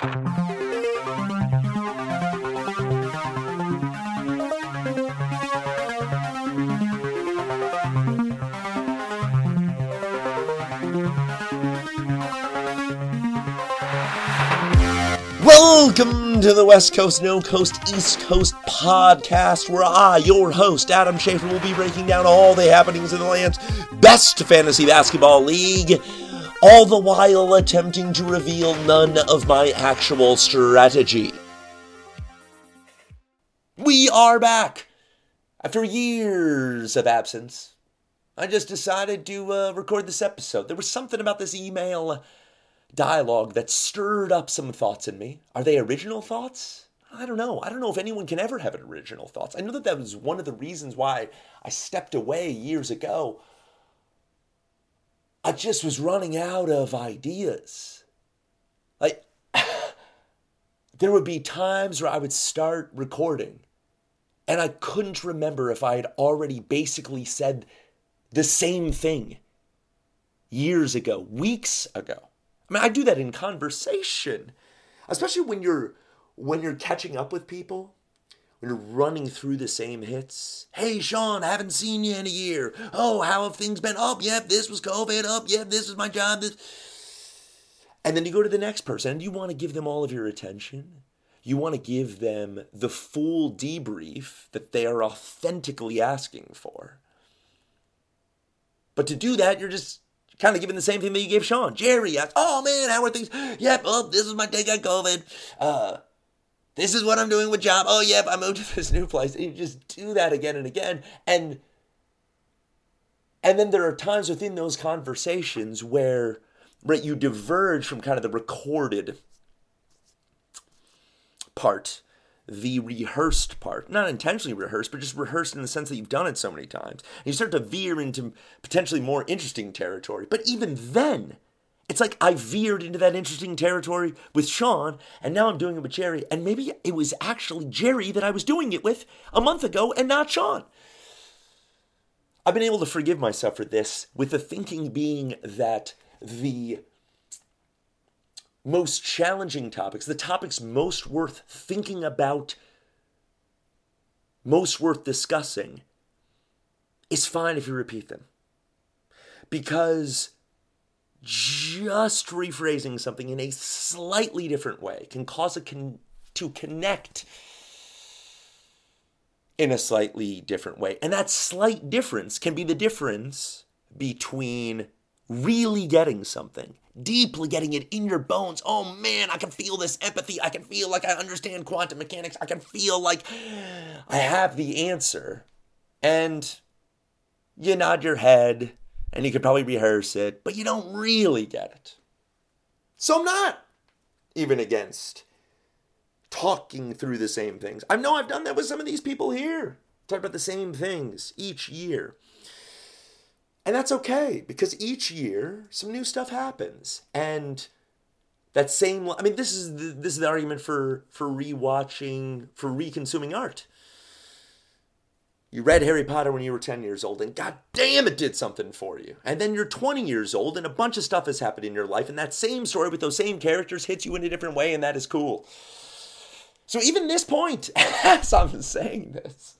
Welcome to the West Coast, No Coast, East Coast podcast, where I, your host, Adam Schaefer, will be breaking down all the happenings in the land's best fantasy basketball league, all the while attempting to reveal none of my actual strategy. We are back after years of absence. I just decided to uh, record this episode. There was something about this email dialogue that stirred up some thoughts in me. Are they original thoughts? I don't know. I don't know if anyone can ever have original thoughts. I know that that was one of the reasons why I stepped away years ago. I just was running out of ideas. Like, there would be times where I would start recording and I couldn't remember if I had already basically said the same thing years ago, weeks ago. I mean, I do that in conversation, especially when you're when you're catching up with people, you're running through the same hits. Hey, Sean, haven't seen you in a year. Oh, how have things been? Oh, yep, this was COVID. Oh, yep, this was my job. This. And then you go to the next person and you want to give them all of your attention. You want to give them the full debrief that they are authentically asking for. But to do that, you're just kind of giving the same thing that you gave Sean. Jerry, asked, oh man, how are things? Yep, oh, this is my take on COVID. Uh, this is what I'm doing with job. Oh, yep, I moved to this new place. And you just do that again and again. And and then there are times within those conversations where right you diverge from kind of the recorded part the rehearsed part. Not intentionally rehearsed, but just rehearsed in the sense that you've done it so many times. And you start to veer into potentially more interesting territory. But even then, it's like I veered into that interesting territory with Sean, and now I'm doing it with Jerry. And maybe it was actually Jerry that I was doing it with a month ago and not Sean. I've been able to forgive myself for this, with the thinking being that the most challenging topics, the topics most worth thinking about, most worth discussing, is fine if you repeat them. Because just rephrasing something in a slightly different way can cause it con- to connect in a slightly different way. And that slight difference can be the difference between really getting something deeply getting it in your bones. Oh man, I can feel this empathy. I can feel like I understand quantum mechanics. I can feel like I have the answer. And you nod your head and you could probably rehearse it, but you don't really get it. So I'm not even against talking through the same things. I know I've done that with some of these people here. Talk about the same things each year. And that's okay because each year some new stuff happens. And that same I mean this is the, this is the argument for for rewatching for reconsuming art. You read Harry Potter when you were 10 years old, and god damn, it did something for you. And then you're 20 years old, and a bunch of stuff has happened in your life, and that same story with those same characters hits you in a different way, and that is cool. So, even this point, as I'm saying this,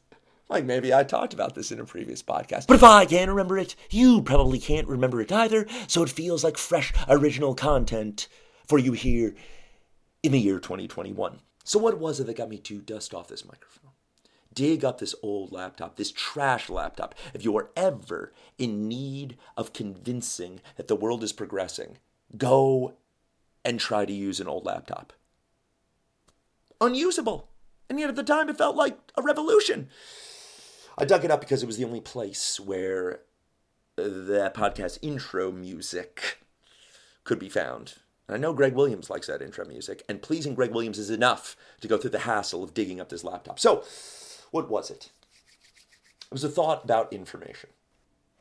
like maybe I talked about this in a previous podcast. But if I can't remember it, you probably can't remember it either, so it feels like fresh, original content for you here in the year 2021. So, what was it that got me to dust off this microphone? Dig up this old laptop, this trash laptop. If you are ever in need of convincing that the world is progressing, go and try to use an old laptop. Unusable. And yet at the time, it felt like a revolution. I dug it up because it was the only place where that podcast intro music could be found. And I know Greg Williams likes that intro music, and pleasing Greg Williams is enough to go through the hassle of digging up this laptop. So, what was it? It was a thought about information.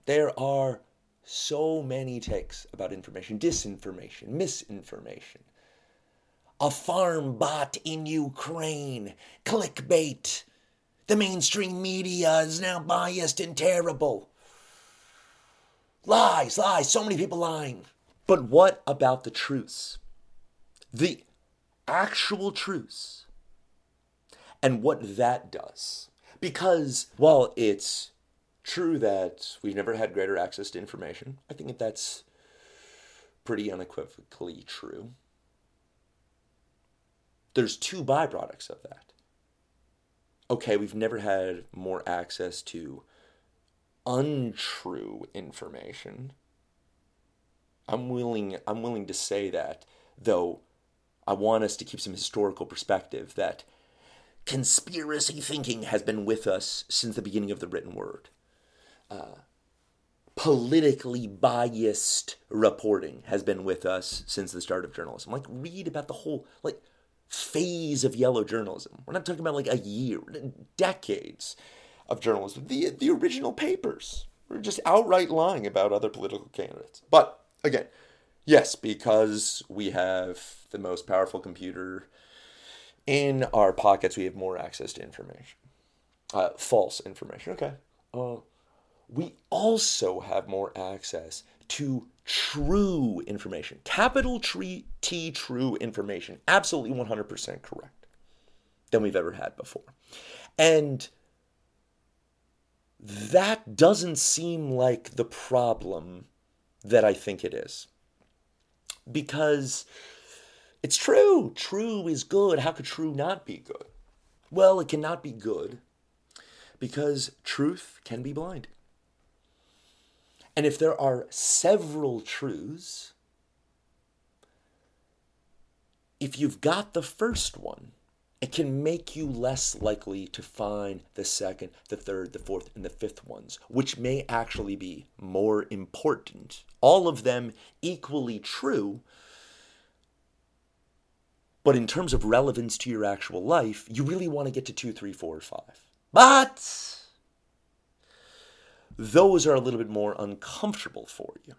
There are so many takes about information disinformation, misinformation. A farm bot in Ukraine, clickbait, the mainstream media is now biased and terrible. Lies, lies, so many people lying. But what about the truths? The actual truths and what that does. Because while it's true that we've never had greater access to information, I think that that's pretty unequivocally true. There's two byproducts of that. Okay, we've never had more access to untrue information. I'm willing I'm willing to say that, though I want us to keep some historical perspective that conspiracy thinking has been with us since the beginning of the written word. Uh, politically biased reporting has been with us since the start of journalism. Like, read about the whole like phase of yellow journalism. We're not talking about like a year, decades of journalism. The the original papers were just outright lying about other political candidates. But again, yes, because we have the most powerful computer in our pockets, we have more access to information. Uh, false information. Okay. Uh, we also have more access to true information. Capital T true information. Absolutely 100% correct than we've ever had before. And that doesn't seem like the problem that I think it is. Because it's true. True is good. How could true not be good? Well, it cannot be good because truth can be blind. And if there are several truths, if you've got the first one, it can make you less likely to find the second, the third, the fourth, and the fifth ones, which may actually be more important. All of them equally true. But in terms of relevance to your actual life, you really want to get to two, three, four, five. But those are a little bit more uncomfortable for you.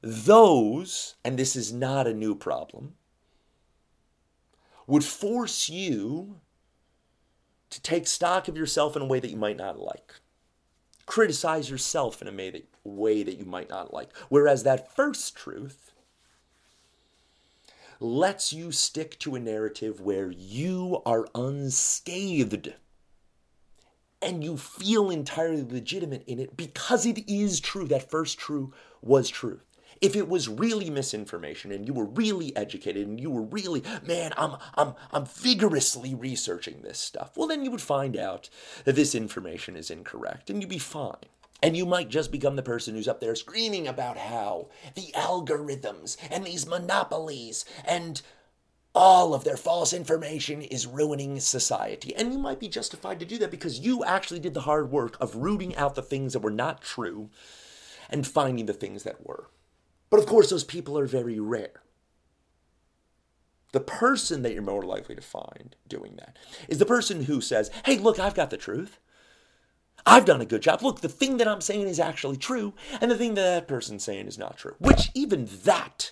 Those, and this is not a new problem, would force you to take stock of yourself in a way that you might not like. Criticize yourself in a way that you might not like. Whereas that first truth lets you stick to a narrative where you are unscathed and you feel entirely legitimate in it because it is true. That first true was true. If it was really misinformation and you were really educated and you were really, man, I'm I'm I'm vigorously researching this stuff, well then you would find out that this information is incorrect and you'd be fine. And you might just become the person who's up there screaming about how the algorithms and these monopolies and all of their false information is ruining society. And you might be justified to do that because you actually did the hard work of rooting out the things that were not true and finding the things that were. But of course, those people are very rare. The person that you're more likely to find doing that is the person who says, Hey, look, I've got the truth. I've done a good job. Look, the thing that I'm saying is actually true, and the thing that that person's saying is not true. Which, even that,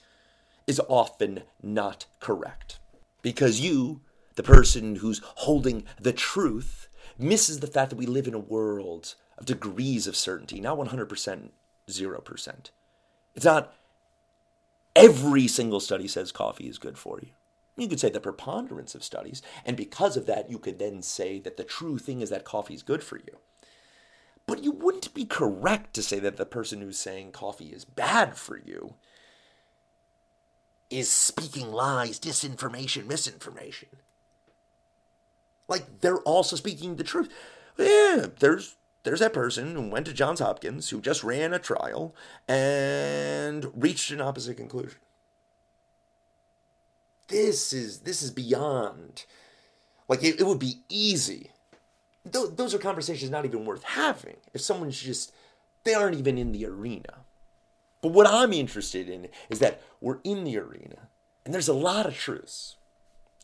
is often not correct. Because you, the person who's holding the truth, misses the fact that we live in a world of degrees of certainty, not 100%, 0%. It's not every single study says coffee is good for you. You could say the preponderance of studies, and because of that, you could then say that the true thing is that coffee is good for you. But you wouldn't be correct to say that the person who's saying coffee is bad for you is speaking lies, disinformation, misinformation. Like they're also speaking the truth. Yeah, there's there's that person who went to Johns Hopkins who just ran a trial and reached an opposite conclusion. This is this is beyond like it, it would be easy. Th- those are conversations not even worth having if someone's just they aren't even in the arena. But what I'm interested in is that we're in the arena and there's a lot of truths.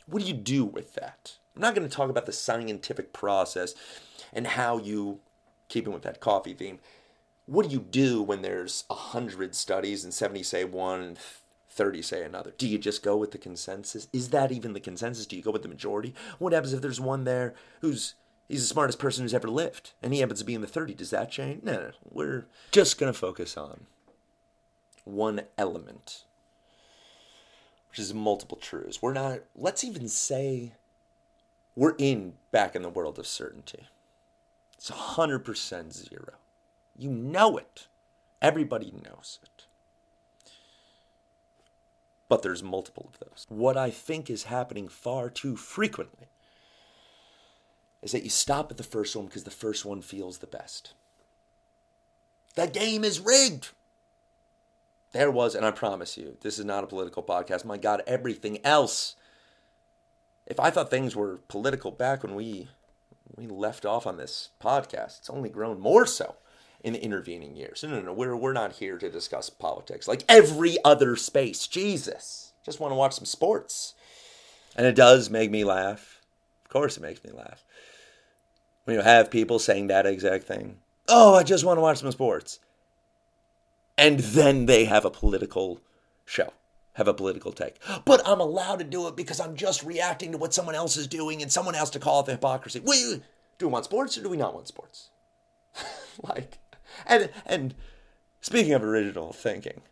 What do you do with that? I'm not going to talk about the scientific process and how you, keeping with that coffee theme, what do you do when there's 100 studies and 70 say one and 30 say another? Do you just go with the consensus? Is that even the consensus? Do you go with the majority? What happens if there's one there who's he's the smartest person who's ever lived and he happens to be in the 30? Does that change? No, no. We're just going to focus on one element. which is multiple truths. We're not, let's even say we're in back in the world of certainty. It's 100% zero. You know it. Everybody knows it. But there's multiple of those. What I think is happening far too frequently is that you stop at the first one because the first one feels the best. The game is rigged. There was, and I promise you, this is not a political podcast. My God, everything else. If I thought things were political back when we we left off on this podcast, it's only grown more so in the intervening years. No, no, no. We're we're not here to discuss politics like every other space. Jesus, just want to watch some sports, and it does make me laugh. Of course, it makes me laugh when you have people saying that exact thing. Oh, I just want to watch some sports and then they have a political show, have a political take. But I'm allowed to do it because I'm just reacting to what someone else is doing, and someone has to call it the hypocrisy. We, do we want sports or do we not want sports? like, and and speaking of original thinking,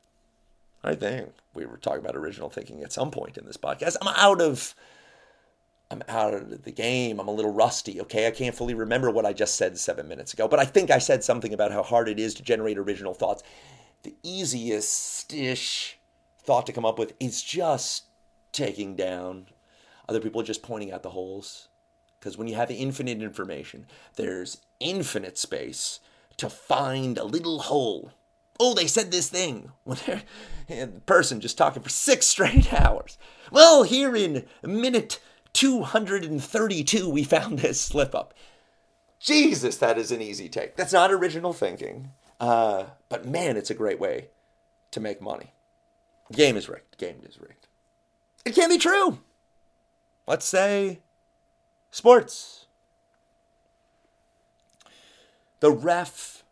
I think we were talking about original thinking at some point in this podcast. I'm out of. I'm out of the game. I'm a little rusty, okay? I can't fully remember what I just said seven minutes ago, but I think I said something about how hard it is to generate original thoughts the easiest ish thought to come up with is just taking down other people just pointing out the holes because when you have infinite information there's infinite space to find a little hole oh they said this thing when the person just talking for six straight hours well here in a minute 232 we found this slip up jesus that is an easy take that's not original thinking uh, but man, it's a great way to make money. Game is rigged. Game is rigged. It can't be true. Let's say sports. The ref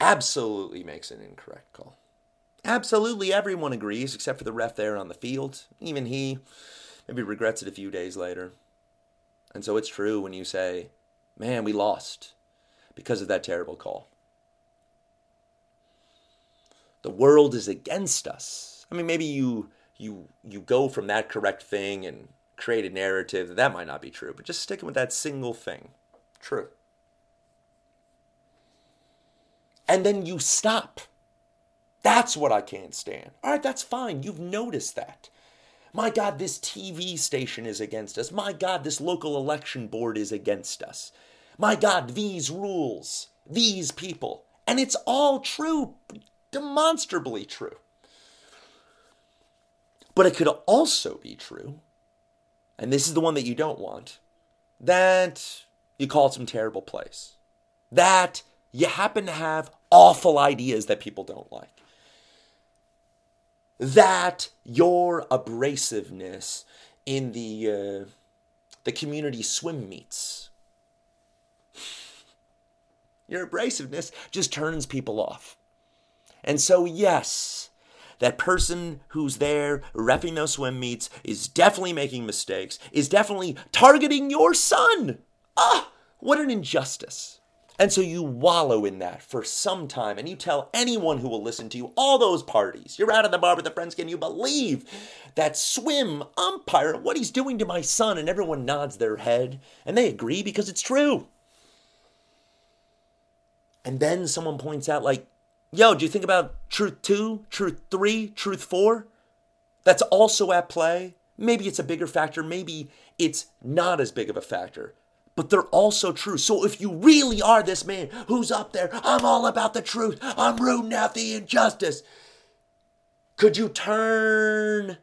absolutely makes an incorrect call. Absolutely everyone agrees, except for the ref there on the field. Even he maybe regrets it a few days later. And so it's true when you say, man, we lost because of that terrible call the world is against us. I mean, maybe you you you go from that correct thing and create a narrative that that might not be true, but just sticking with that single thing, true. And then you stop. That's what I can't stand. All right, that's fine. You've noticed that. My God, this TV station is against us. My God, this local election board is against us. My God, these rules, these people. And it's all true demonstrably true. But it could also be true, and this is the one that you don't want, that you called some terrible place, that you happen to have awful ideas that people don't like, that your abrasiveness in the uh, the community swim meets, your abrasiveness just turns people off. And so, yes, that person who's there refing those swim meets is definitely making mistakes, is definitely targeting your son. Ah, what an injustice. And so you wallow in that for some time and you tell anyone who will listen to you, all those parties, you're out of the bar with the friends, can you believe that swim umpire, what he's doing to my son? And everyone nods their head and they agree because it's true. And then someone points out, like, Yo, do you think about truth two, truth three, truth four? That's also at play. Maybe it's a bigger factor, maybe it's not as big of a factor, but they're also true. So if you really are this man who's up there, I'm all about the truth, I'm rooting out the injustice, could you turn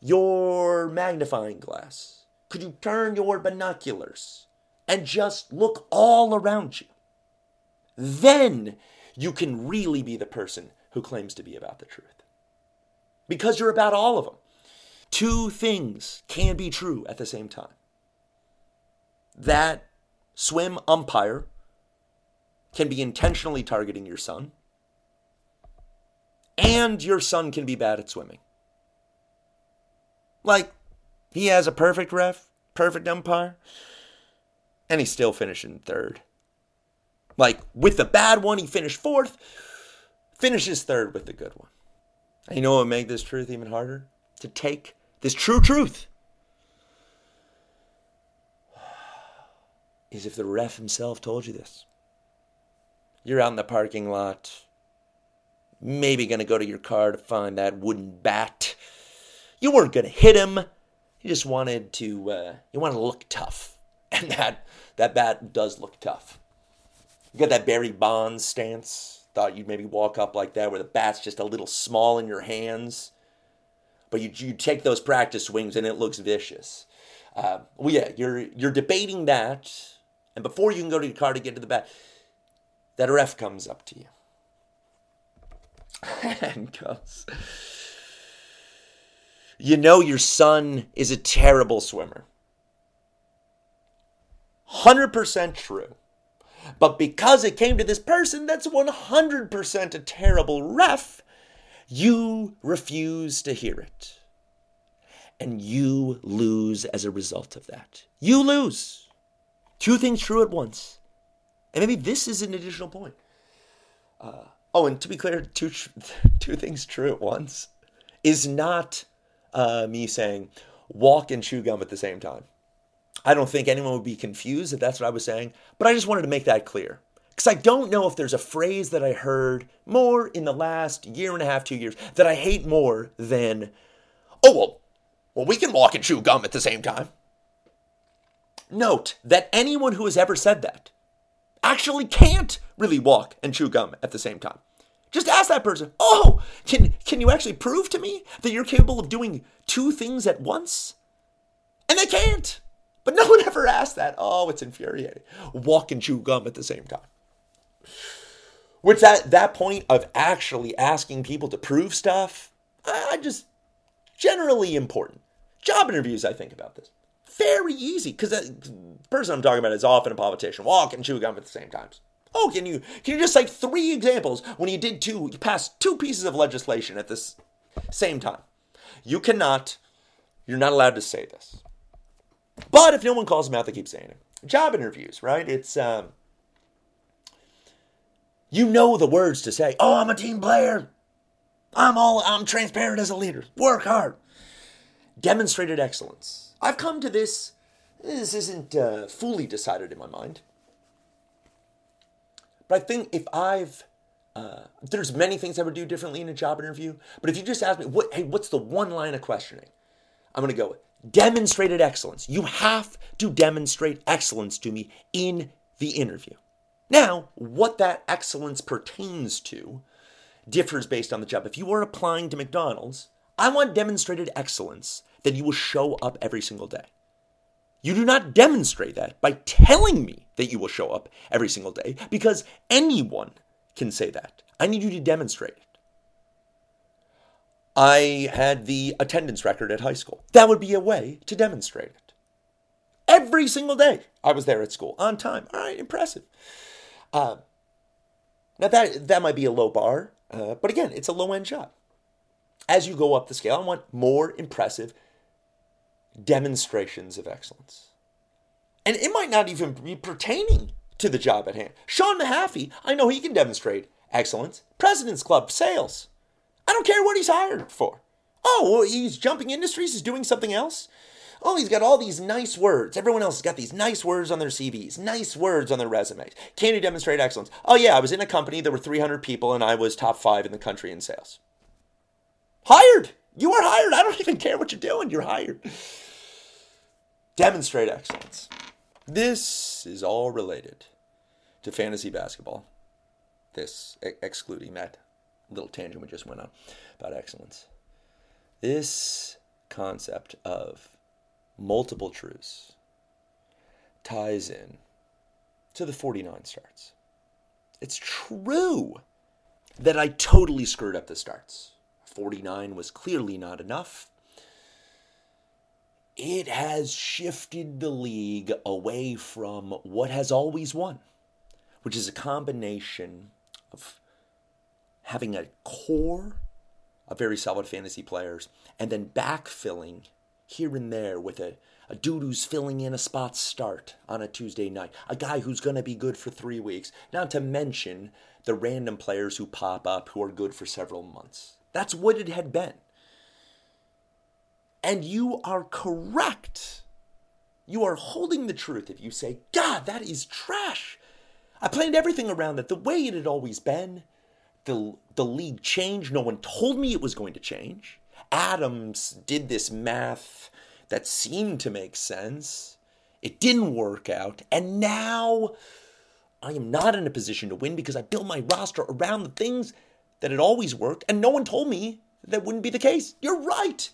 your magnifying glass? Could you turn your binoculars and just look all around you? Then you can really be the person who claims to be about the truth. Because you're about all of them. Two things can be true at the same time. That swim umpire can be intentionally targeting your son, and your son can be bad at swimming. Like, he has a perfect ref, perfect umpire, and he's still finishing third. Like with the bad one, he finished fourth, finishes third with the good one. And you know what would make this truth even harder? to take this true truth is if the ref himself told you this. You're out in the parking lot, maybe going to go to your car to find that wooden bat. You weren't going to hit him. You just wanted to uh, you wanted to look tough. And that that bat does look tough. You got that Barry Bonds stance. Thought you'd maybe walk up like that where the bat's just a little small in your hands. But you, you take those practice swings and it looks vicious. Uh, well, yeah, you're you're debating that, and before you can go to your car to get to the bat, that ref comes up to you and goes, You know, your son is a terrible swimmer. 100% true. But because it came to this person that's 100% a terrible ref, you refuse to hear it. And you lose as a result of that. You lose. Two things true at once. And maybe this is an additional point. Uh, oh, and to be clear, two, two things true at once is not uh, me saying walk and chew gum at the same time. I don't think anyone would be confused if that's what I was saying, but I just wanted to make that clear. Because I don't know if there's a phrase that I heard more in the last year and a half, two years, that I hate more than, oh, well, well, we can walk and chew gum at the same time. Note that anyone who has ever said that actually can't really walk and chew gum at the same time. Just ask that person, oh, can, can you actually prove to me that you're capable of doing two things at once? And they can't. But no one ever asked that. Oh, it's infuriating. Walk and chew gum at the same time. Which that that point of actually asking people to prove stuff, I, I just generally important. Job interviews, I think about this. Very easy because the person I'm talking about is often a politician. Walk and chew gum at the same times. Oh, can you can you just cite three examples when you did two, you passed two pieces of legislation at this same time? You cannot. You're not allowed to say this. But if no one calls them out, they keep saying it. Job interviews, right? It's um, you know the words to say. Oh, I'm a team player. I'm all I'm transparent as a leader. Work hard. Demonstrated excellence. I've come to this. This isn't uh, fully decided in my mind, but I think if I've uh, there's many things I would do differently in a job interview. But if you just ask me, what, hey, what's the one line of questioning? I'm going to go with demonstrated excellence. You have to demonstrate excellence to me in the interview. Now, what that excellence pertains to differs based on the job. If you are applying to McDonald's, I want demonstrated excellence that you will show up every single day. You do not demonstrate that by telling me that you will show up every single day because anyone can say that. I need you to demonstrate it. I had the attendance record at high school. That would be a way to demonstrate it. Every single day I was there at school on time. All right, impressive. Uh, now that that might be a low bar, uh, but again, it's a low end job. As you go up the scale, I want more impressive demonstrations of excellence. And it might not even be pertaining to the job at hand. Sean Mahaffey, I know he can demonstrate excellence. President's Club sales. I don't care what he's hired for. Oh, well, he's jumping industries, he's doing something else. Oh, he's got all these nice words. Everyone else has got these nice words on their CVs, nice words on their resumes. Can you demonstrate excellence? Oh, yeah, I was in a company, there were 300 people, and I was top five in the country in sales. Hired! You are hired. I don't even care what you're doing, you're hired. Demonstrate excellence. This is all related to fantasy basketball. This, excluding that little tangent we just went on about excellence. This concept of multiple truths ties in to the 49 starts. It's true that I totally screwed up the starts. 49 was clearly not enough. It has shifted the league away from what has always won, which is a combination of having a core of very solid fantasy players and then backfilling here and there with a, a dude who's filling in a spot start on a Tuesday night, a guy who's going to be good for three weeks, not to mention the random players who pop up who are good for several months. That's what it had been. And you are correct. You are holding the truth if you say, God, that is trash. I planned everything around it the way it had always been. The, the league changed. No one told me it was going to change. Adams did this math that seemed to make sense. It didn't work out. And now I am not in a position to win because I built my roster around the things that had always worked. And no one told me that wouldn't be the case. You're right.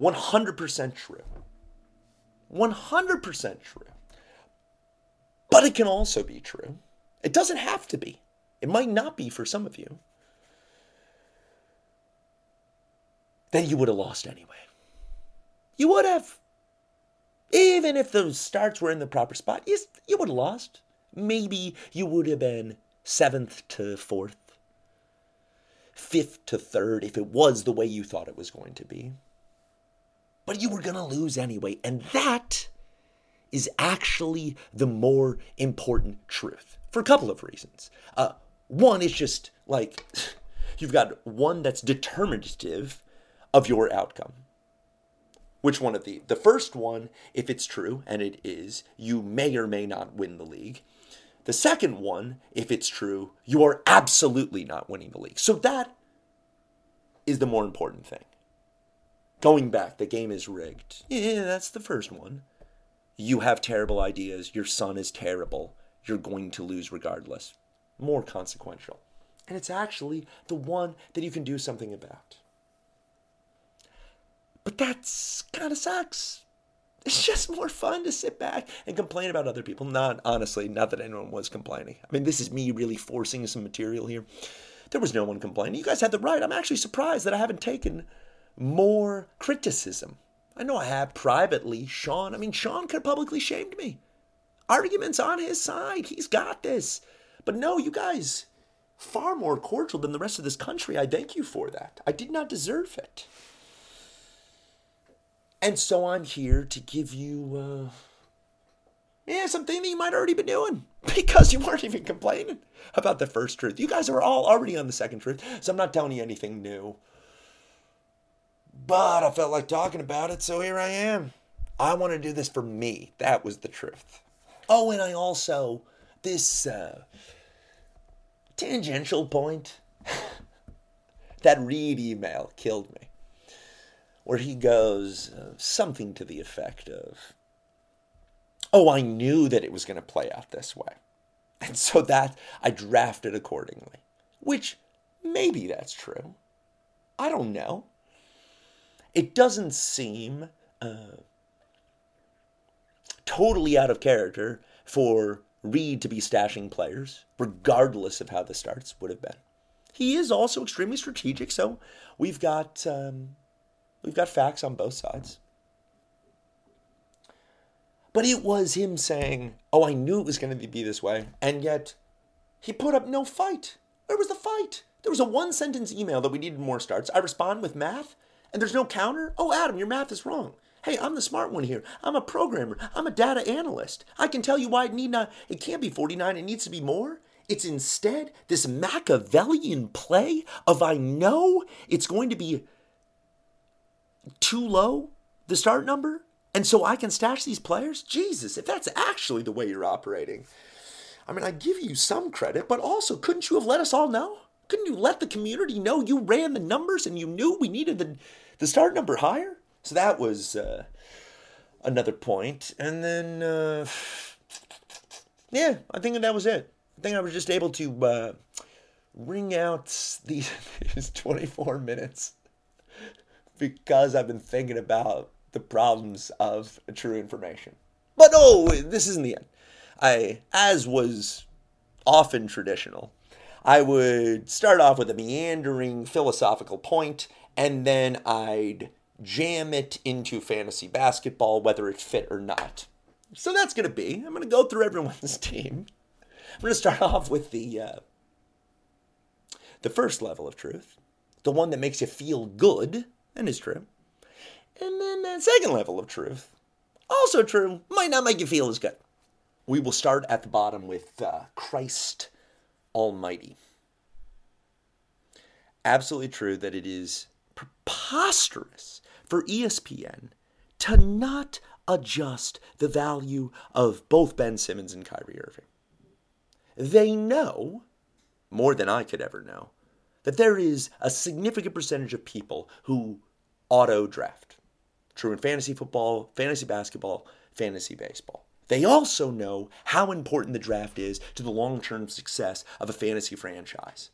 100% true. 100% true. But it can also be true. It doesn't have to be. It might not be for some of you. Then you would have lost anyway. You would have. Even if those starts were in the proper spot, you, you would have lost. Maybe you would have been seventh to fourth, fifth to third, if it was the way you thought it was going to be. But you were going to lose anyway. And that is actually the more important truth for a couple of reasons. Uh, one is just like you've got one that's determinative of your outcome. Which one of the? The first one, if it's true, and it is, you may or may not win the league. The second one, if it's true, you are absolutely not winning the league. So that is the more important thing. Going back, the game is rigged. Yeah, that's the first one. You have terrible ideas. Your son is terrible. You're going to lose regardless. More consequential. And it's actually the one that you can do something about. But that's kind of sucks. It's just more fun to sit back and complain about other people. Not honestly, not that anyone was complaining. I mean, this is me really forcing some material here. There was no one complaining. You guys had the right. I'm actually surprised that I haven't taken more criticism. I know I have privately. Sean, I mean, Sean could have publicly shamed me. Arguments on his side. He's got this. But no, you guys, far more cordial than the rest of this country. I thank you for that. I did not deserve it. And so I'm here to give you, uh, yeah, something that you might already been doing because you weren't even complaining about the first truth. You guys are all already on the second truth, so I'm not telling you anything new. But I felt like talking about it, so here I am. I want to do this for me. That was the truth. Oh, and I also, this uh, tangential point, that Reed email killed me where he goes uh, something to the effect of, Oh, I knew that it was going to play out this way. And so that I drafted accordingly, which maybe that's true. I don't know. It doesn't seem uh, totally out of character for Reed to be stashing players, regardless of how the starts would have been. He is also extremely strategic, so we've got um, We've got facts on both sides. But it was him saying, Oh, I knew it was going to be this way. And yet, he put up no fight. Where was the fight? There was a one sentence email that we needed more starts. I respond with math, and there's no counter. Oh, Adam, your math is wrong. Hey, I'm the smart one here. I'm a programmer. I'm a data analyst. I can tell you why it need not, it can't be 49, it needs to be more. It's instead this Machiavellian play of I know it's going to be too low, the start number, and so I can stash these players? Jesus, if that's actually the way you're operating. I mean, I give you some credit, but also, couldn't you have let us all know? Couldn't you let the community know you ran the numbers and you knew we needed the, the start number higher? So that was uh, another point. And then, uh, yeah, I think that was it. I think I was just able to uh, ring out these, these 24 minutes because I've been thinking about the problems of true information. But oh, this isn't the end. I, as was often traditional, I would start off with a meandering philosophical point, and then I'd jam it into fantasy basketball, whether it fit or not. So that's going to be. I'm going to go through everyone's team. I'm going to start off with the uh, the first level of truth, the one that makes you feel good, and is true. And then that second level of truth, also true, might not make you feel as good. We will start at the bottom with uh, Christ Almighty. Absolutely true that it is preposterous for ESPN to not adjust the value of both Ben Simmons and Kyrie Irving. They know, more than I could ever know, that there is a significant percentage of people who auto draft. True in fantasy football, fantasy basketball, fantasy baseball. They also know how important the draft is to the long term success of a fantasy franchise.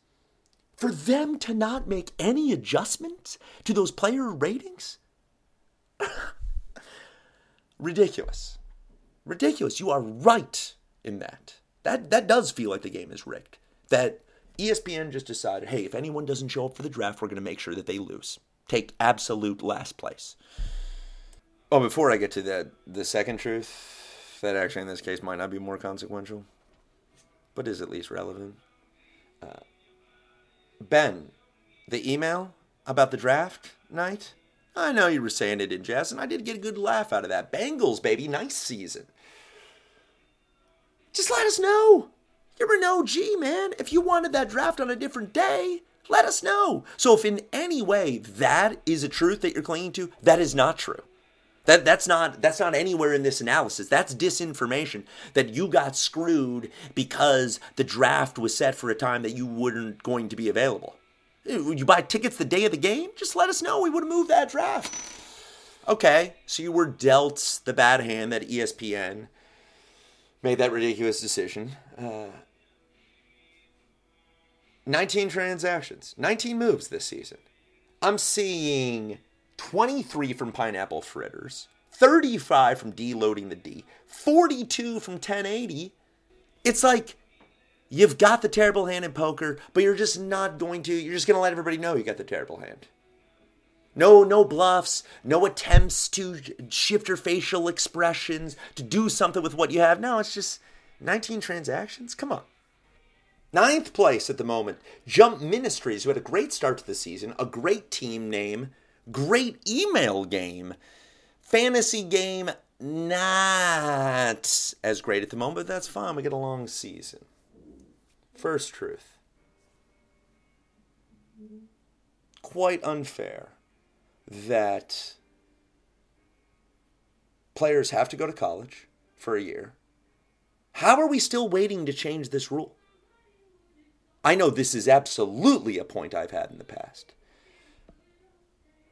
For them to not make any adjustments to those player ratings? Ridiculous. Ridiculous. You are right in that. That that does feel like the game is rigged. That ESPN just decided, hey, if anyone doesn't show up for the draft, we're going to make sure that they lose. Take absolute last place. Oh, before I get to the the second truth, that actually in this case might not be more consequential, but is at least relevant. Uh, ben, the email about the draft night I know you were saying it in jest, and I did get a good laugh out of that. Bengals, baby, nice season. Just let us know. You're an OG, man. If you wanted that draft on a different day, let us know. So if in any way that is a truth that you're clinging to, that is not true. That that's not that's not anywhere in this analysis. That's disinformation that you got screwed because the draft was set for a time that you weren't going to be available. You buy tickets the day of the game? Just let us know. We would have moved that draft. Okay, so you were dealt the bad hand that ESPN made that ridiculous decision. Uh, 19 transactions, 19 moves this season. I'm seeing 23 from Pineapple Fritters, 35 from deloading the D, 42 from 1080. It's like You've got the terrible hand in poker, but you're just not going to, you're just going to let everybody know you got the terrible hand. No, no bluffs, no attempts to shift your facial expressions, to do something with what you have. No, it's just 19 transactions. Come on. Ninth place at the moment, Jump Ministries, who had a great start to the season, a great team name, great email game, fantasy game, not as great at the moment, but that's fine. We get a long season. First truth. Quite unfair that players have to go to college for a year. How are we still waiting to change this rule? I know this is absolutely a point I've had in the past.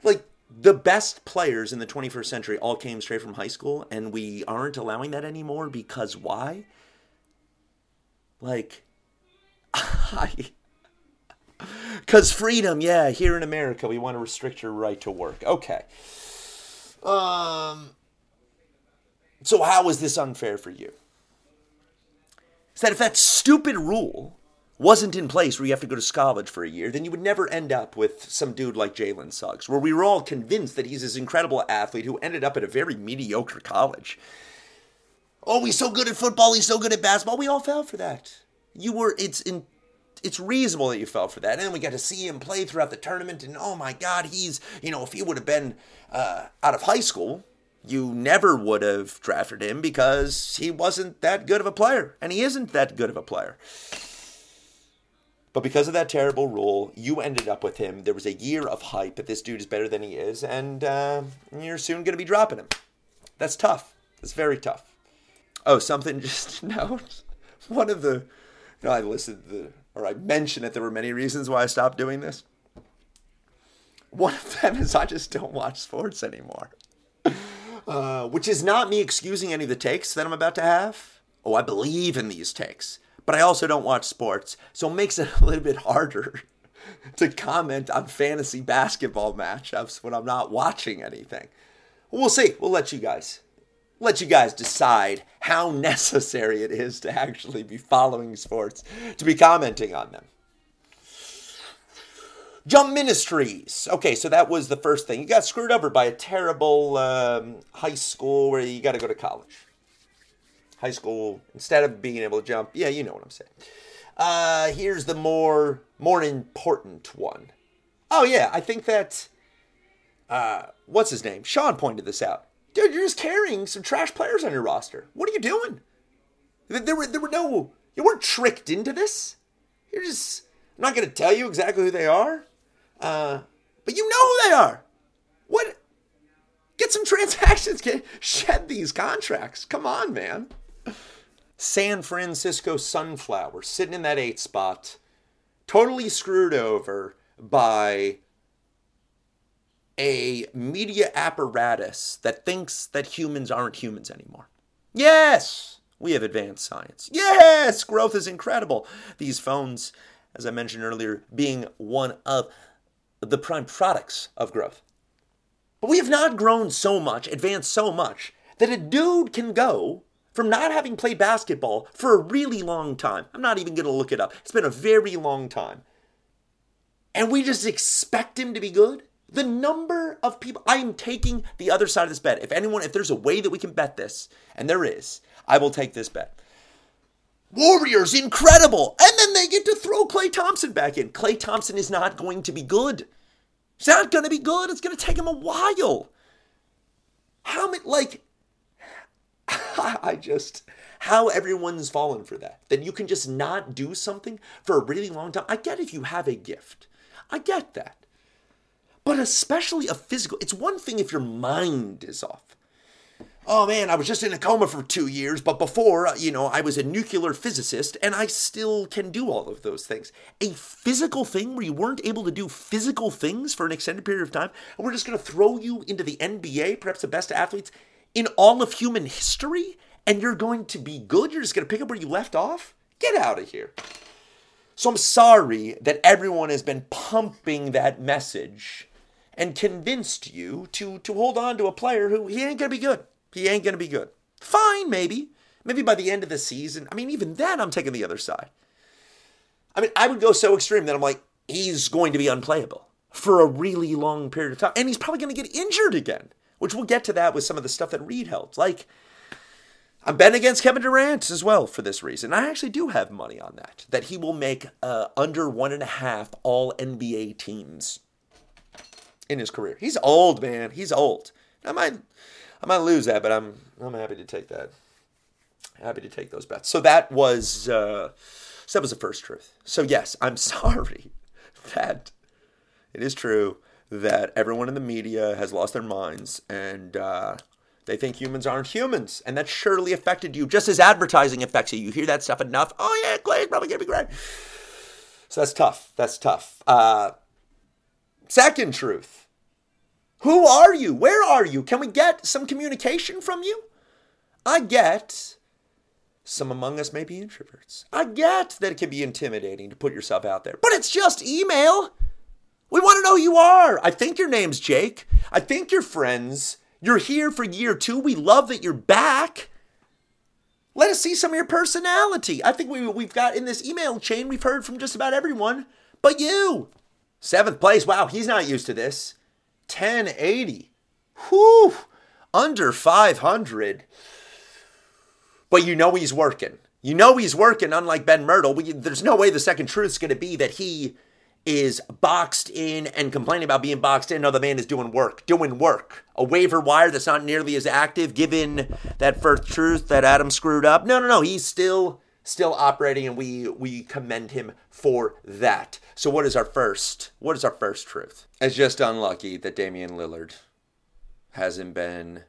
Like, the best players in the 21st century all came straight from high school, and we aren't allowing that anymore because why? Like, I. because freedom, yeah, here in America, we want to restrict your right to work. Okay. Um. So how is this unfair for you? Is that if that stupid rule wasn't in place where you have to go to college for a year, then you would never end up with some dude like Jalen Suggs, where we were all convinced that he's this incredible athlete who ended up at a very mediocre college. Oh, he's so good at football, he's so good at basketball. We all fell for that you were it's in it's reasonable that you fell for that. And then we got to see him play throughout the tournament, and oh my God, he's you know if he would have been uh, out of high school, you never would have drafted him because he wasn't that good of a player, and he isn't that good of a player. But because of that terrible rule, you ended up with him. There was a year of hype that this dude is better than he is, and uh, you're soon going to be dropping him. That's tough. That's very tough. Oh, something just note. One of the you know, I listed the, or I mentioned that there were many reasons why I stopped doing this. One of them is I just don't watch sports anymore. Uh, which is not me excusing any of the takes that I'm about to have. Oh, I believe in these takes, but I also don't watch sports, so it makes it a little bit harder to comment on fantasy basketball matchups when I'm not watching anything. We'll see. We'll let you guys let you guys decide how necessary it is to actually be following sports, to be commenting on them. Jump Ministries. Okay, so that was the first thing. You got screwed over by a terrible um, high school where you got to go to college. High school, instead of being able to jump, yeah, you know what I'm saying. Uh, here's the more more important one. Oh yeah, I think that. Uh, what's his name? Sean pointed this out. Dude, you're just carrying some trash players on your roster. What are you doing? There were there were no you weren't tricked into this. You're just I'm not gonna tell you exactly who they are. Uh, but you know who they are. What get some transactions, get shed these contracts. Come on, man. San Francisco Sunflower sitting in that eight spot, totally screwed over by a media apparatus that thinks that humans aren't humans anymore. Yes, we have advanced science. Yes, growth is incredible. These phones, as I mentioned earlier, being one of the prime products of growth. But we have not grown so much, advanced so much, that a dude can go from not having played basketball for a really long time. I'm not even going to look it up. It's been a very long time. And we just expect him to be good? The number of people, I am taking the other side of this bet. If anyone, if there's a way that we can bet this, and there is, I will take this bet. Warriors, incredible. And then they get to throw Klay Thompson back in. Klay Thompson is not going to be good. It's not going to be good. It's going to take him a while. How many, like, I just, how everyone's fallen for that. That you can just not do something for a really long time. I get if you have a gift. I get that. But especially a physical, it's one thing if your mind is off oh man, I was just in a coma for two years, but before, uh, you know, I was a nuclear physicist and I still can do all of those things. A physical thing where you weren't able to do physical things for an extended period of time, and we're just going to throw you into the NBA, perhaps the best athletes in all of human history, and you're going to be good? You're just going to pick up where you left off? Get out of here. So I'm sorry that everyone has been pumping that message and convinced you to to hold on to a player who he ain't going to be good. He ain't going to be good. Fine, maybe. Maybe by the end of the season. I mean, even then, I'm taking the other side. I mean, I would go so extreme that I'm like, he's going to be unplayable for a really long period of time. And he's probably going to get injured again, which we'll get to that with some of the stuff that Reed held. Like, I'm betting against Kevin Durant as well for this reason. I actually do have money on that, that he will make uh, under one and a half all NBA teams in his career. He's old, man. He's old. I might I might lose that, but I'm I'm happy to take that. Happy to take those bets. So that was uh, so that was the first truth. So yes, I'm sorry that it is true that everyone in the media has lost their minds and uh, they think humans aren't humans, and that surely affected you, just as advertising affects you. You hear that stuff enough. Oh yeah, Klay's probably gonna be great. So that's tough. That's tough. Uh, second truth who are you? Where are you? Can we get some communication from you? I get some among us may be introverts. I get that it can be intimidating to put yourself out there, but it's just email. We want to know who you are. I think your name's Jake. I think you're friends. You're here for year two. We love that you're back. Let us see some of your personality. I think we, we've got in this email chain, we've heard from just about everyone but you. Seventh place. Wow, he's not used to this. 1080. Whew, under 500. But you know he's working. You know he's working, unlike Ben Myrtle. We, there's no way the second truth's going to be that he is boxed in and complaining about being boxed in. No, the man is doing work, doing work. A waiver wire that's not nearly as active, given that first truth that Adam screwed up. No, no, no. He's still still operating, and we we commend him for that. So what is our first? What is our first truth? It's just unlucky that Damian Lillard hasn't been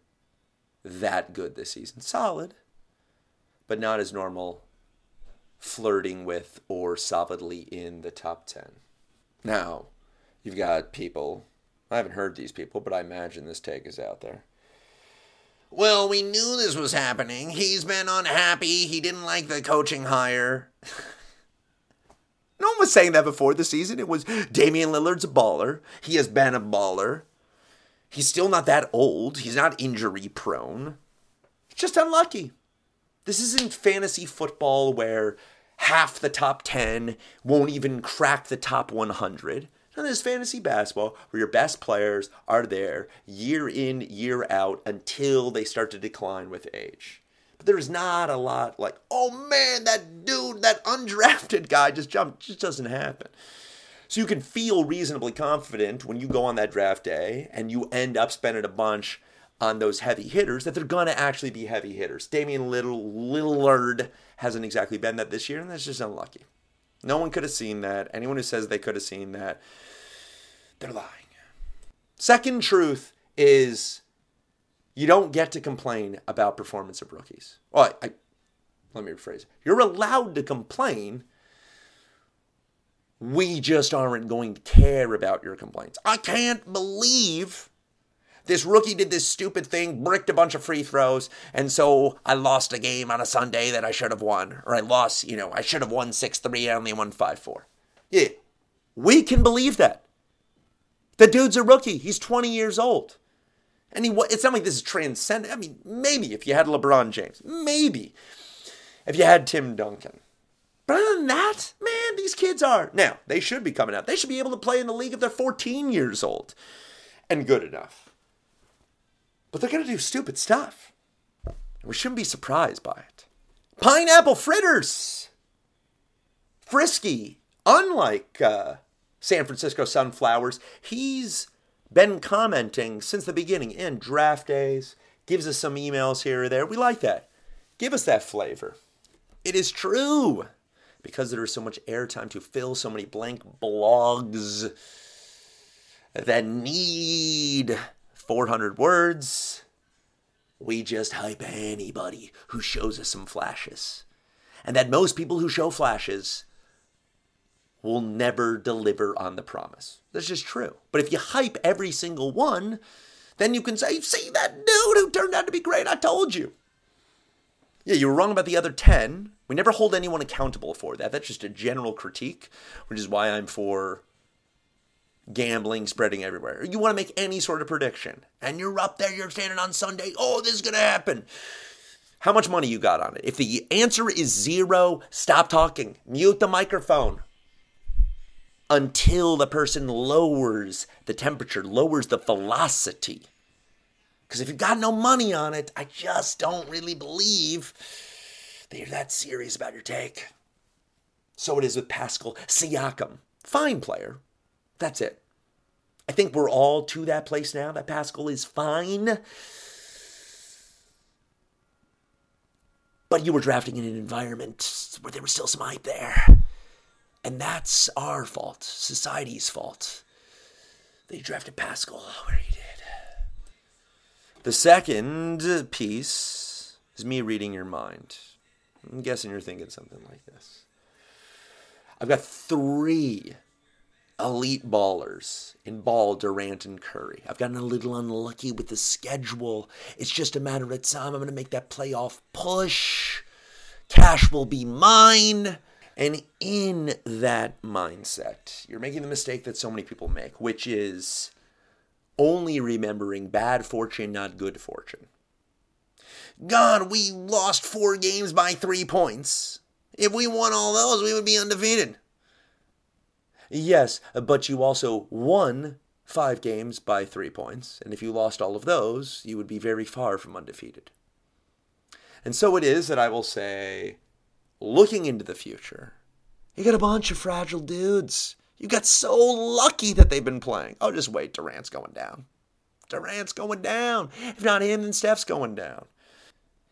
that good this season. Solid, but not as normal flirting with or solidly in the top 10. Now, you've got people, I haven't heard these people, but I imagine this take is out there. Well, we knew this was happening. He's been unhappy. He didn't like the coaching hire. no one was saying that before the season. It was Damian Lillard's a baller. He has been a baller. He's still not that old. He's not injury prone. just unlucky. This isn't fantasy football where half the top 10 won't even crack the top 100. And there's fantasy basketball where your best players are there year in, year out until they start to decline with age. But there's not a lot like, oh man, that dude, that undrafted guy just jumped. It just doesn't happen. So you can feel reasonably confident when you go on that draft day and you end up spending a bunch on those heavy hitters that they're going to actually be heavy hitters. Damian Little, Lillard hasn't exactly been that this year, and that's just unlucky. No one could have seen that. Anyone who says they could have seen that, they're lying. Second truth is You don't get to complain about performance of rookies. Well, I, I let me rephrase. You're allowed to complain. We just aren't going to care about your complaints. I can't believe this rookie did this stupid thing, bricked a bunch of free throws, and so I lost a game on a Sunday that I should have won. Or I lost, you know, I should have won 6 3, I only won 5 4. Yeah, we can believe that. The dude's a rookie. He's 20 years old. And he, it's not like this is transcendent. I mean, maybe if you had LeBron James, maybe if you had Tim Duncan. But other than that, man, these kids are. Now, they should be coming out. They should be able to play in the league if they're 14 years old and good enough. But they're going to do stupid stuff. We shouldn't be surprised by it. Pineapple fritters! Frisky, unlike uh, San Francisco Sunflowers, he's been commenting since the beginning in draft days, gives us some emails here or there. We like that. Give us that flavor. It is true. Because there is so much airtime to fill so many blank blogs that need 400 words, we just hype anybody who shows us some flashes. And that most people who show flashes will never deliver on the promise. That's just true. But if you hype every single one, then you can say, see that dude who turned out to be great, I told you. Yeah, you were wrong about the other 10. We never hold anyone accountable for that. That's just a general critique, which is why I'm for gambling spreading everywhere. You want to make any sort of prediction, and you're up there, you're standing on Sunday, oh, this is going to happen. How much money you got on it? If the answer is zero, stop talking. Mute the microphone until the person lowers the temperature, lowers the velocity. Because if you've got no money on it, I just don't really believe that you're that serious about your take. So it is with Pascal Siakam. Fine player. That's it. I think we're all to that place now that Pascal is fine. But you were drafting in an environment where there was still some hype there. And that's our fault, society's fault. They drafted Pascal where he did. The second piece is me reading your mind. I'm guessing you're thinking something like this. I've got three elite ballers in Ball, Durant, and Curry. I've gotten a little unlucky with the schedule. It's just a matter of time. I'm going to make that playoff push. Cash will be mine. And in that mindset, you're making the mistake that so many people make, which is only remembering bad fortune, not good fortune. God, we lost four games by three points. If we won all those, we would be undefeated. Yes, but you also won five games by three points, and if you lost all of those, you would be very far from undefeated. And so it is that I will say, looking into the future, you got a bunch of fragile dudes. You got so lucky that they've been playing. Oh, just wait, Durant's going down. Durant's going down. If not him, then Steph's going down.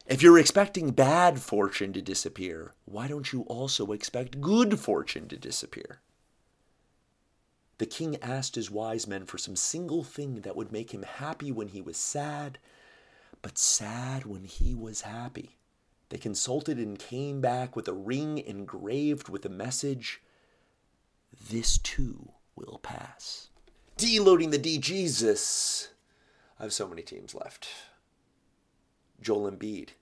If you're expecting bad fortune to disappear, why don't you also expect good fortune to disappear? The king asked his wise men for some single thing that would make him happy when he was sad, but sad when he was happy. They consulted and came back with a ring engraved with a message This too will pass. Deloading the D Jesus. I have so many teams left. Joel Embiid.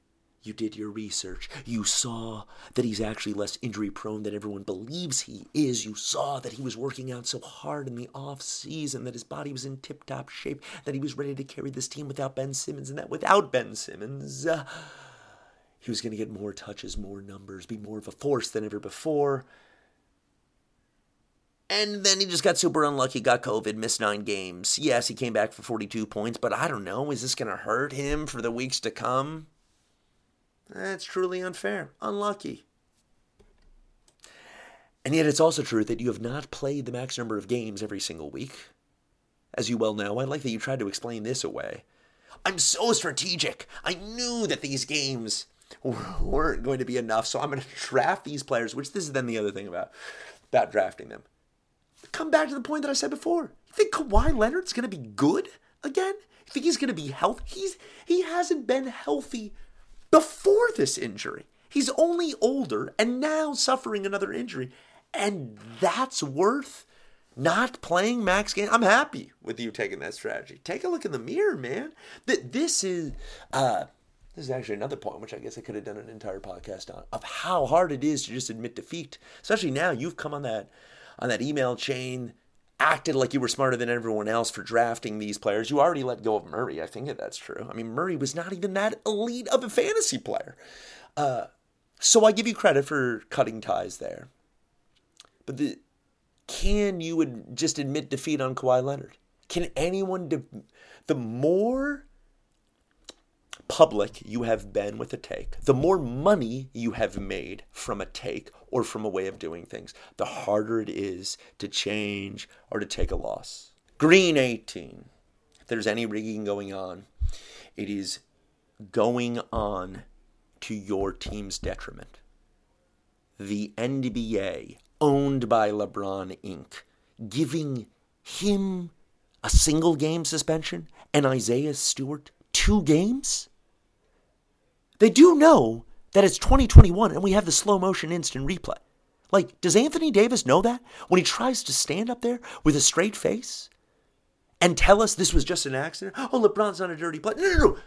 You did your research. You saw that he's actually less injury prone than everyone believes he is. You saw that he was working out so hard in the off season, that his body was in tip top shape, that he was ready to carry this team without Ben Simmons, and that without Ben Simmons, uh, he was going to get more touches, more numbers, be more of a force than ever before. And then he just got super unlucky, got COVID, missed nine games. Yes, he came back for 42 points, but I don't know. Is this going to hurt him for the weeks to come? That's truly unfair. Unlucky. And yet, it's also true that you have not played the max number of games every single week. As you well know, I like that you tried to explain this away. I'm so strategic. I knew that these games weren't going to be enough. So I'm going to draft these players, which this is then the other thing about, about drafting them. Come back to the point that I said before. You think Kawhi Leonard's going to be good again? You think he's going to be healthy? He's he hasn't been healthy before this injury. He's only older and now suffering another injury. And that's worth not playing max game. I'm happy with you taking that strategy. Take a look in the mirror, man. That this is uh this is actually another point which I guess I could have done an entire podcast on of how hard it is to just admit defeat. Especially now you've come on that on that email chain, acted like you were smarter than everyone else for drafting these players. You already let go of Murray. I think that's true. I mean, Murray was not even that elite of a fantasy player. Uh, so I give you credit for cutting ties there. But the, can you ad- just admit defeat on Kawhi Leonard? Can anyone, de- the more public you have been with a take, the more money you have made from a take or from a way of doing things, the harder it is to change or to take a loss. Green 18. If there's any rigging going on, it is going on to your team's detriment. The NBA, owned by LeBron Inc., giving him a single game suspension and Isaiah Stewart two games? They do know that it's 2021 and we have the slow motion instant replay. Like, does Anthony Davis know that when he tries to stand up there with a straight face and tell us this was just an accident? Oh, LeBron's not a dirty player. No, no, no.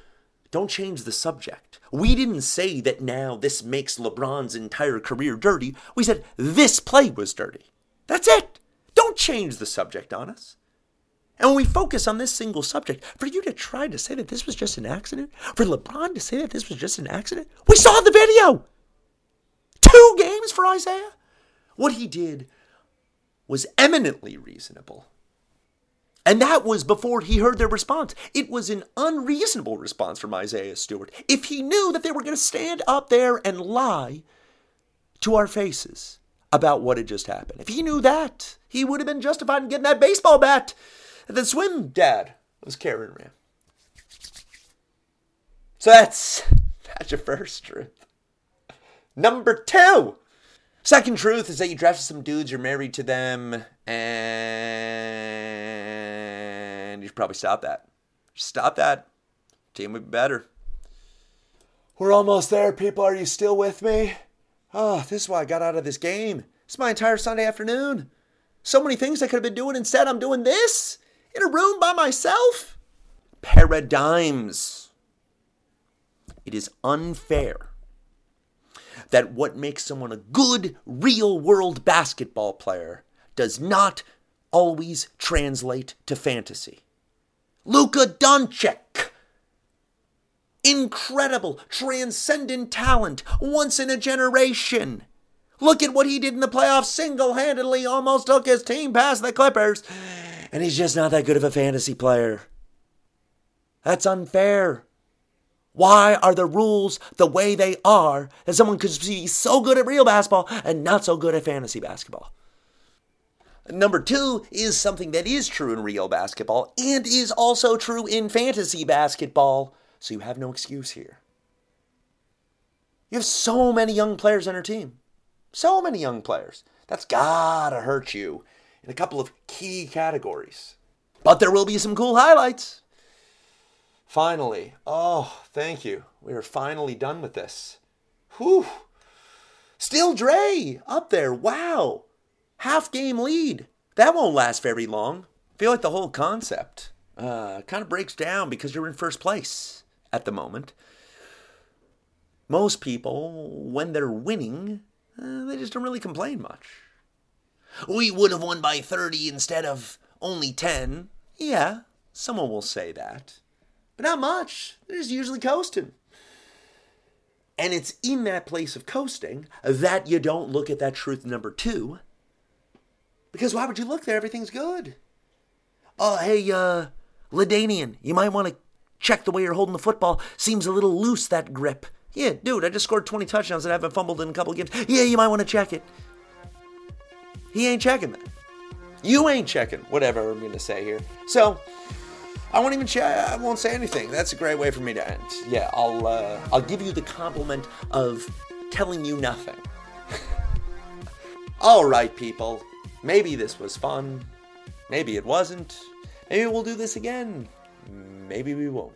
Don't change the subject. We didn't say that now this makes LeBron's entire career dirty. We said this play was dirty. That's it. Don't change the subject on us. And when we focus on this single subject, for you to try to say that this was just an accident, for LeBron to say that this was just an accident, we saw the video. Two games for Isaiah. What he did was eminently reasonable. And that was before he heard their response. It was an unreasonable response from Isaiah Stewart. If he knew that they were going to stand up there and lie to our faces about what had just happened, if he knew that, he would have been justified in getting that baseball bat and then swim dad was Karen Ram. So that's that's your first truth. Number two. Second truth is that you drafted some dudes, you're married to them, and you should probably stop that. Stop that. Team would be better. We're almost there, people. Are you still with me? Oh, this is why I got out of this game. It's my entire Sunday afternoon. So many things I could have been doing. Instead, I'm doing this in a room by myself. Paradigms. It is unfair that what makes someone a good real world basketball player does not always translate to fantasy. Luka Doncic. Incredible, transcendent talent, once in a generation. Look at what he did in the playoffs single handedly, almost took his team past the Clippers. And he's just not that good of a fantasy player. That's unfair. Why are the rules the way they are that someone could be so good at real basketball and not so good at fantasy basketball? Number two is something that is true in real basketball and is also true in fantasy basketball, so you have no excuse here. You have so many young players on your team. So many young players. That's gotta hurt you in a couple of key categories. But there will be some cool highlights. Finally, oh, thank you. We are finally done with this. Whew. Still Dre up there. Wow. Half game lead. That won't last very long. I feel like the whole concept uh, kind of breaks down because you're in first place at the moment. Most people, when they're winning, uh, they just don't really complain much. We would have won by 30 instead of only 10. Yeah, someone will say that. But not much. They're just usually coasting. And it's in that place of coasting that you don't look at that truth number two. Because why would you look there? Everything's good. Oh, hey, uh, LaDainian, you might want to check the way you're holding the football. Seems a little loose, that grip. Yeah, dude, I just scored 20 touchdowns and I haven't fumbled in a couple of games. Yeah, you might want to check it. He ain't checking that. You ain't checking whatever I'm going to say here. So I won't even check. I won't say anything. That's a great way for me to end. Yeah, I'll uh, I'll give you the compliment of telling you nothing. All right, people. Maybe this was fun. Maybe it wasn't. Maybe we'll do this again. maybe we won't.